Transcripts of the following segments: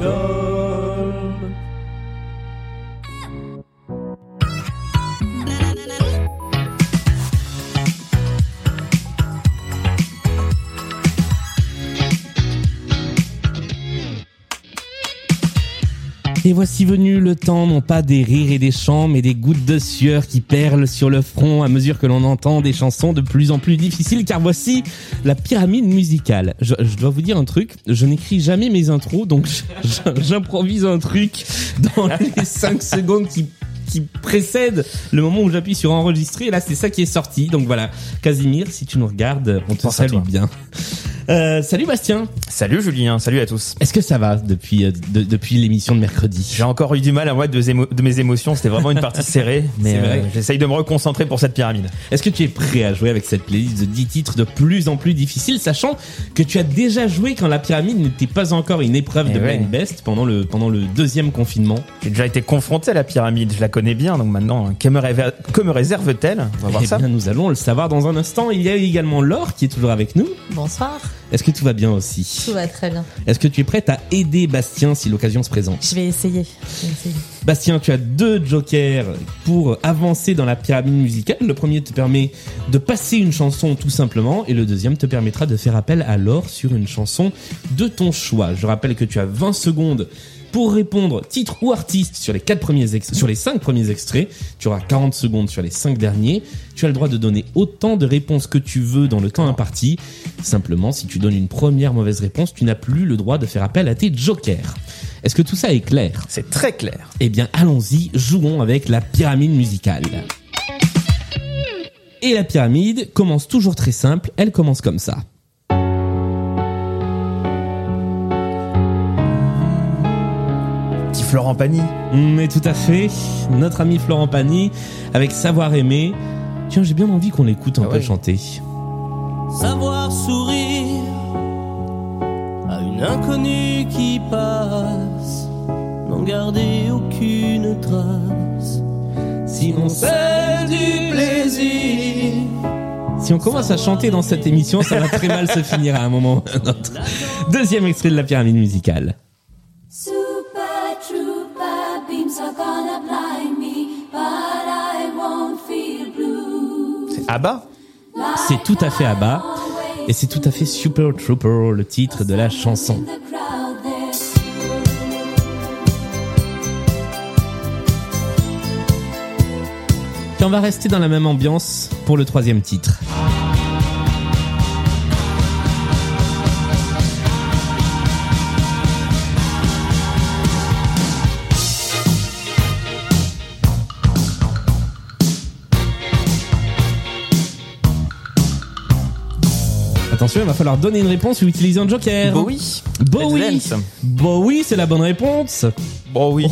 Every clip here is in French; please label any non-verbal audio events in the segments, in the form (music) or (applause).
No. Et voici venu le temps, non pas des rires et des chants, mais des gouttes de sueur qui perlent sur le front à mesure que l'on entend des chansons de plus en plus difficiles, car voici la pyramide musicale. Je, je dois vous dire un truc, je n'écris jamais mes intros, donc j'improvise un truc dans les 5 secondes qui qui précèdent le moment où j'appuie sur enregistrer. Et là, c'est ça qui est sorti. Donc voilà, Casimir, si tu nous regardes, on te Pense à salue bien. Euh, salut Bastien. Salut Julien, salut à tous. Est-ce que ça va depuis euh, de- depuis l'émission de mercredi? J'ai encore eu du mal à moi de, émo- de mes émotions, c'était vraiment une partie serrée, (laughs) mais C'est vrai. euh, j'essaye de me reconcentrer pour cette pyramide. Est-ce que tu es prêt à jouer avec cette playlist de 10 titres de plus en plus difficiles, sachant que tu as déjà joué quand la pyramide n'était pas encore une épreuve Eh de ouais. blind best pendant le pendant le deuxième confinement? J'ai déjà été confronté à la pyramide, je la connais bien, donc maintenant, que me, réver- que me réserve-t-elle? On va voir Eh ça. bien, nous allons le savoir dans un instant. Il y a également Laure qui est toujours avec nous. Bonsoir, Est-ce que tout va bien aussi? Tout va très bien. Est-ce que tu es prête à aider Bastien si l'occasion se présente? Je vais essayer. Je vais essayer. Bastien, tu as deux jokers pour avancer dans la pyramide musicale. Le premier te permet de passer une chanson tout simplement et le deuxième te permettra de faire appel à Laure sur une chanson de ton choix. Je rappelle que tu as 20 secondes pour répondre titre ou artiste sur les quatre premiers ex- sur les cinq premiers extraits. Tu auras 40 secondes sur les cinq derniers. Tu as le droit de donner autant de réponses que tu veux dans le temps imparti. Simplement, si tu donnes une première mauvaise réponse, tu n'as plus le droit de faire appel à tes jokers. Est-ce que tout ça est clair? C'est très clair. eh bien, allons-y, jouons avec la pyramide musicale. Et la pyramide commence toujours très simple, elle commence comme ça. Florent Pagny. Mais tout à fait, notre ami Florent Pagny, avec Savoir aimer. Tiens, j'ai bien envie qu'on l'écoute un Ah peu ouais. chanter. savoir sourire à une inconnue qui passe, n'en garder aucune trace. Sinon, C'est du plaisir. Si on commence à chanter dans cette émission, ça va très mal se finir à un moment ou à un autre. Deuxième extrait de la pyramide musicale. Bah C'est tout à fait bas. Et c'est tout à fait Super Trooper, le titre de la chanson. Et on va rester dans la même ambiance pour le troisième titre. Attention, il va falloir donner une réponse ou utiliser un joker. Bowie. Bowie. Bowie, c'est la bonne réponse. Bon oui.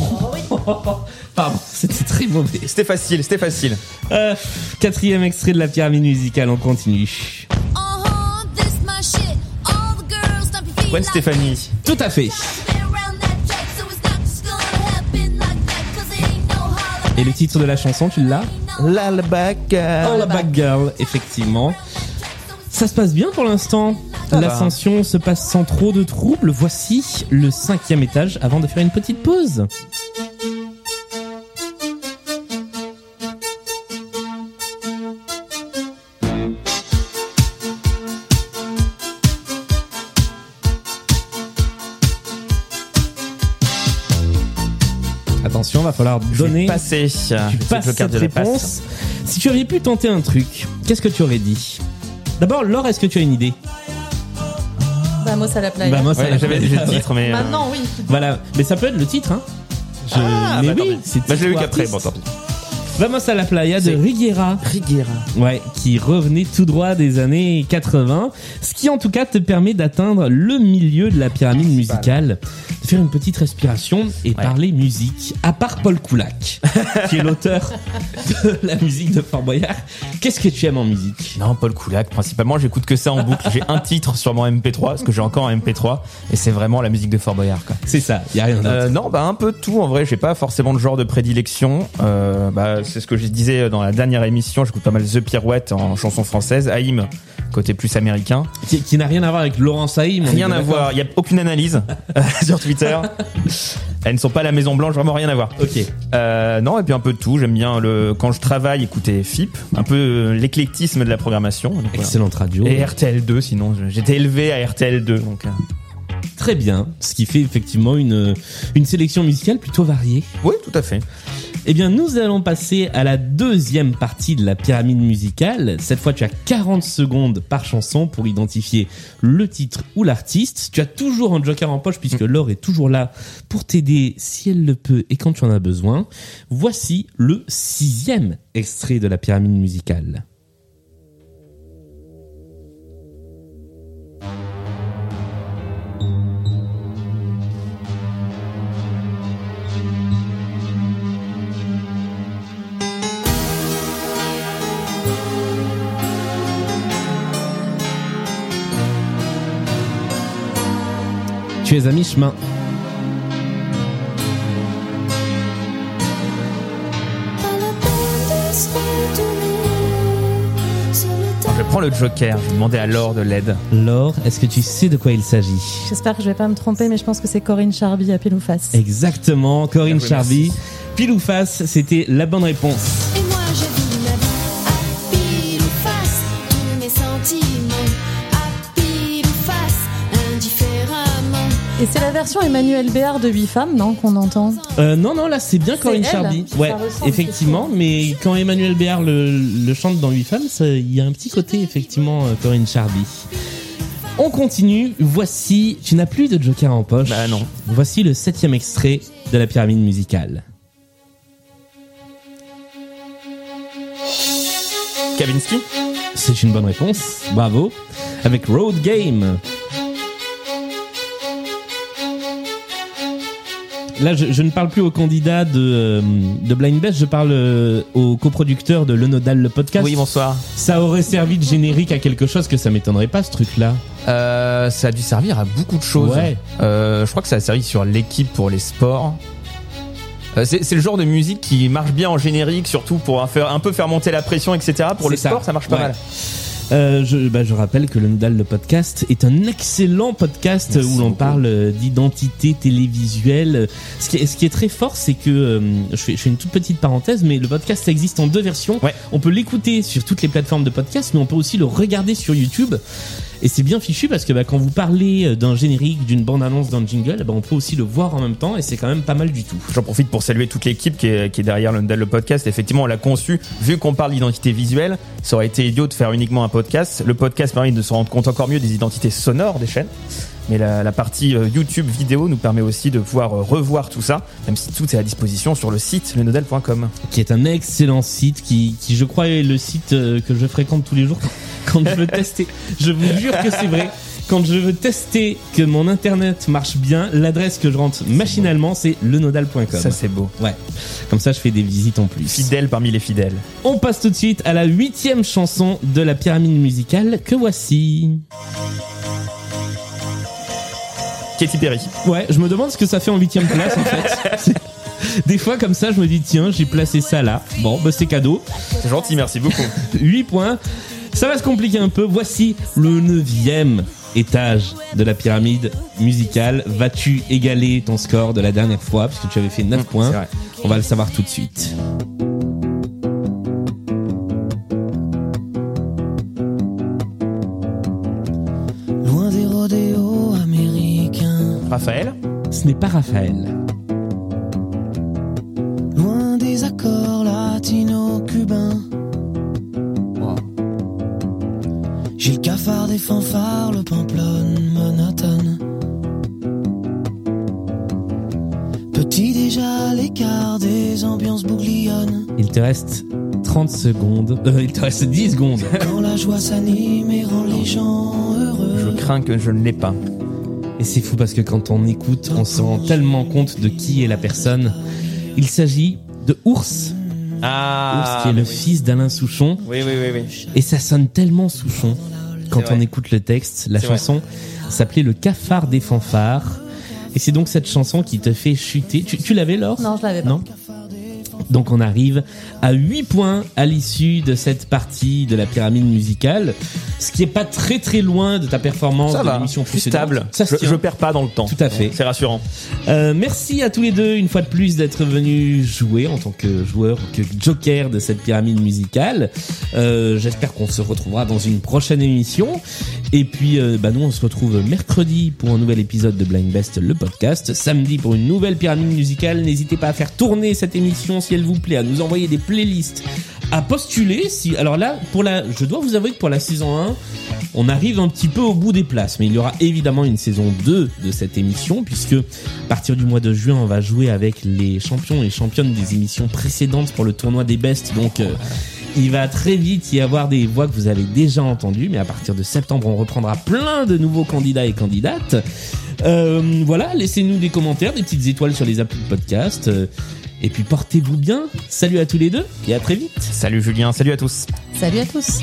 (laughs) Pardon, c'était très mauvais. C'était facile, c'était facile. Euh, quatrième extrait de la pyramide musicale, on continue. Gwen Stefani. Tout à fait. Et le titre de la chanson, tu l'as? L'Albac. All Back Girl, effectivement. Ça se passe bien pour l'instant. L'ascension se passe sans trop de troubles. Voici le cinquième étage avant de faire une petite pause. Attention, va falloir donner. Passer. Tu passes cette réponse. Si tu avais pu tenter un truc, qu'est-ce que tu aurais dit? D'abord, Laure, est-ce que tu as une idée Vamos à la playa. Vamos à la Ouais, j'avais playa. le titre, mais. euh, Maintenant, oui. Voilà, mais ça peut être le titre, hein. Je... Ah, mais bah, oui, tant pis. c'est Bah, je l'ai eu titre ou qu'après, artiste. bon, tant pis. Vamos à la playa de C'est- Riguera. Riguera. Ouais, qui revenait tout droit des années 80, ce qui en tout cas te permet d'atteindre le milieu de la pyramide musicale, faire une petite respiration et parler musique. À part Paul Koulak, (laughs) qui est l'auteur de la musique de Fort Boyard, qu'est-ce que tu aimes en musique? Non, Paul Koulak, principalement, j'écoute que ça en boucle. J'ai un titre sur mon MP3, parce que j'ai encore un MP3, et c'est vraiment la musique de Fort Boyard. C'est ça, y a rien d'autre. Euh, non, bah un peu tout en vrai. J'ai pas forcément de genre de prédilection. Euh, bah c'est ce que je disais dans la dernière émission. J'écoute pas mal The Pirouette en chanson française, Haïm côté plus américain. qui, qui n'a rien à voir avec on est Rien à voir. Il y a aucune analyse (laughs) sur tout Elles ne sont pas à la Maison Blanche, vraiment rien à voir. Ok. Euh, non, et puis un peu de tout. J'aime bien le quand je travaille écouter FIP, un peu euh, l'éclectisme de la programmation. Donc, voilà. Excellente radio. Et RTL2, sinon j'étais élevé à RTL2, donc. euh, Très bien. Ce qui fait effectivement une, une sélection musicale plutôt variée. Oui, tout à fait. Eh bien, nous allons passer à la deuxième partie de la pyramide musicale. Cette fois, tu as 40 secondes par chanson pour identifier le titre ou l'artiste. Tu as toujours un joker en poche puisque Laure est toujours là pour t'aider si elle le peut et quand tu en as besoin. Voici le sixième extrait de la pyramide musicale. Tu es à mi-chemin. Je prends le Joker. Je vais demander à Laure de l'aide. Laure, est-ce que tu sais de quoi il s'agit? J'espère que je vais pas me tromper, mais je pense que c'est Corinne Charby à pile ou face. Exactement, Corinne Charby. Pile ou face, c'était la bonne réponse. Et c'est la version Emmanuel Béard de 8 femmes, non, qu'on entend Euh, non, non, là c'est bien Corinne Charby. Ouais, effectivement, mais quand Emmanuel Béard le, le chante dans 8 femmes, il y a un petit côté effectivement euh, Corinne Charby. On continue, voici, tu n'as plus de joker en poche. Bah non. Voici le septième extrait de la pyramide musicale. Kavinsky? C'est une bonne réponse, bravo. Avec Road Game. Là, je, je ne parle plus aux candidats de, euh, de Blind Best, je parle euh, aux coproducteurs de Le Nodal, le podcast. Oui, bonsoir. Ça aurait servi de générique à quelque chose que ça m'étonnerait pas, ce truc-là. Euh, ça a dû servir à beaucoup de choses. Ouais. Euh, je crois que ça a servi sur l'équipe pour les sports. C'est le genre de musique qui marche bien en générique, surtout pour un, faire, un peu faire monter la pression, etc. Pour C'est le ça. sport, ça marche pas Ouais. mal. Euh, je, bah, je rappelle que le Nodal, le podcast, est un excellent podcast Merci où l'on parle euh, d'identité télévisuelle. Ce qui est, ce qui est très fort, c'est que euh, je, fais, je fais une toute petite parenthèse, mais le podcast ça existe en deux versions. Ouais. On peut l'écouter sur toutes les plateformes de podcast, mais on peut aussi le regarder sur YouTube. Et c'est bien fichu parce que bah, quand vous parlez euh, d'un générique, d'une bande-annonce, d'un jingle, bah, on peut aussi le voir en même temps et c'est quand même pas mal du tout. J'en profite pour saluer toute l'équipe qui est, qui est derrière le, le podcast. Effectivement, on l'a conçu. Vu qu'on parle d'identité visuelle, ça aurait été idiot de faire uniquement un podcast. Le podcast permet de se rendre compte encore mieux des identités sonores des chaînes. Mais la, la partie euh, YouTube vidéo nous permet aussi de pouvoir euh, revoir tout ça, même si tout est à disposition sur le site lenodal.com. qui est un excellent site qui, qui je crois est le site que je fréquente tous les jours quand, je veux tester. Je vous jure que c'est vrai. Quand je veux tester que mon internet marche bien, l'adresse que je rentre machinalement, c'est lenodal.com. Ça, c'est beau. Ouais. Comme ça, je fais des visites en plus. Fidèle parmi les fidèles. On passe tout de suite à la huitième chanson de la pyramide musicale que voici. Katy Perry. Ouais, je me demande ce que ça fait en huitième place en fait. (laughs) Des fois comme ça, je me dis tiens, j'ai placé ça là. Bon, bah c'est cadeau. C'est gentil, merci beaucoup. (laughs) 8 points. Ça va se compliquer un peu. Voici le neuvième étage de la pyramide musicale. Vas-tu égaler ton score de la dernière fois? Puisque tu avais fait 9 points c'est vrai. On va le savoir tout de suite. Loin des rodéos américains, Raphaël? Ce n'est pas Raphaël. loin des accords latino-cubains. Des fanfares, le pamplonne monotone. Petit déjà à l'écart des ambiances bouglionnent. Il te reste 30 secondes. Euh, il te reste 10 secondes. (laughs) Quand la joie s'anime et rend les gens heureux. Je crains que je ne l'ai pas. Et c'est fou parce que quand on écoute, on se rend tellement compte de qui est la personne. Il s'agit de Ours. Ah Ours qui est le fils d'Alain Souchon. Oui, oui, oui, oui. Et ça sonne tellement Souchon quand on écoute le texte. La chanson s'appelait Le cafard des fanfares. Et c'est donc cette chanson qui te fait chuter. Tu, tu l'avais, Laure? Non, je l'avais pas. Non? Donc on arrive à 8 points à l'issue de cette partie de la pyramide musicale, ce qui est pas très très loin de ta performance Ça de l'émission précédente. stable. Ça se je, je perds pas dans le temps. Tout à fait. C'est rassurant. Euh, merci à tous les deux une fois de plus d'être venus jouer en tant que joueur, que joker de cette pyramide musicale. Euh, J'espère qu'on se retrouvera dans une prochaine émission. Et puis, euh, bah nous, on se retrouve mercredi pour un nouvel épisode de Blind Best, le podcast. Samedi pour une nouvelle pyramide musicale. N'hésitez pas à faire tourner cette émission si elle vous plaît, à nous envoyer des playlists, à postuler. Si, alors là, pour la, je dois vous avouer que pour la saison 1, on arrive un petit peu au bout des places, mais il y aura évidemment une saison 2 de cette émission, puisque à partir du mois de juin, on va jouer avec les champions et championnes des émissions précédentes pour le tournoi des bestes. Donc, euh, il va très vite y avoir des voix que vous avez déjà entendues, mais à partir de septembre, on reprendra plein de nouveaux candidats et candidates. Euh, voilà, laissez-nous des commentaires, des petites étoiles sur les applis de podcast. euh, et puis portez-vous bien. Salut à tous les deux et à très vite. Salut Julien, salut à tous. Salut à tous.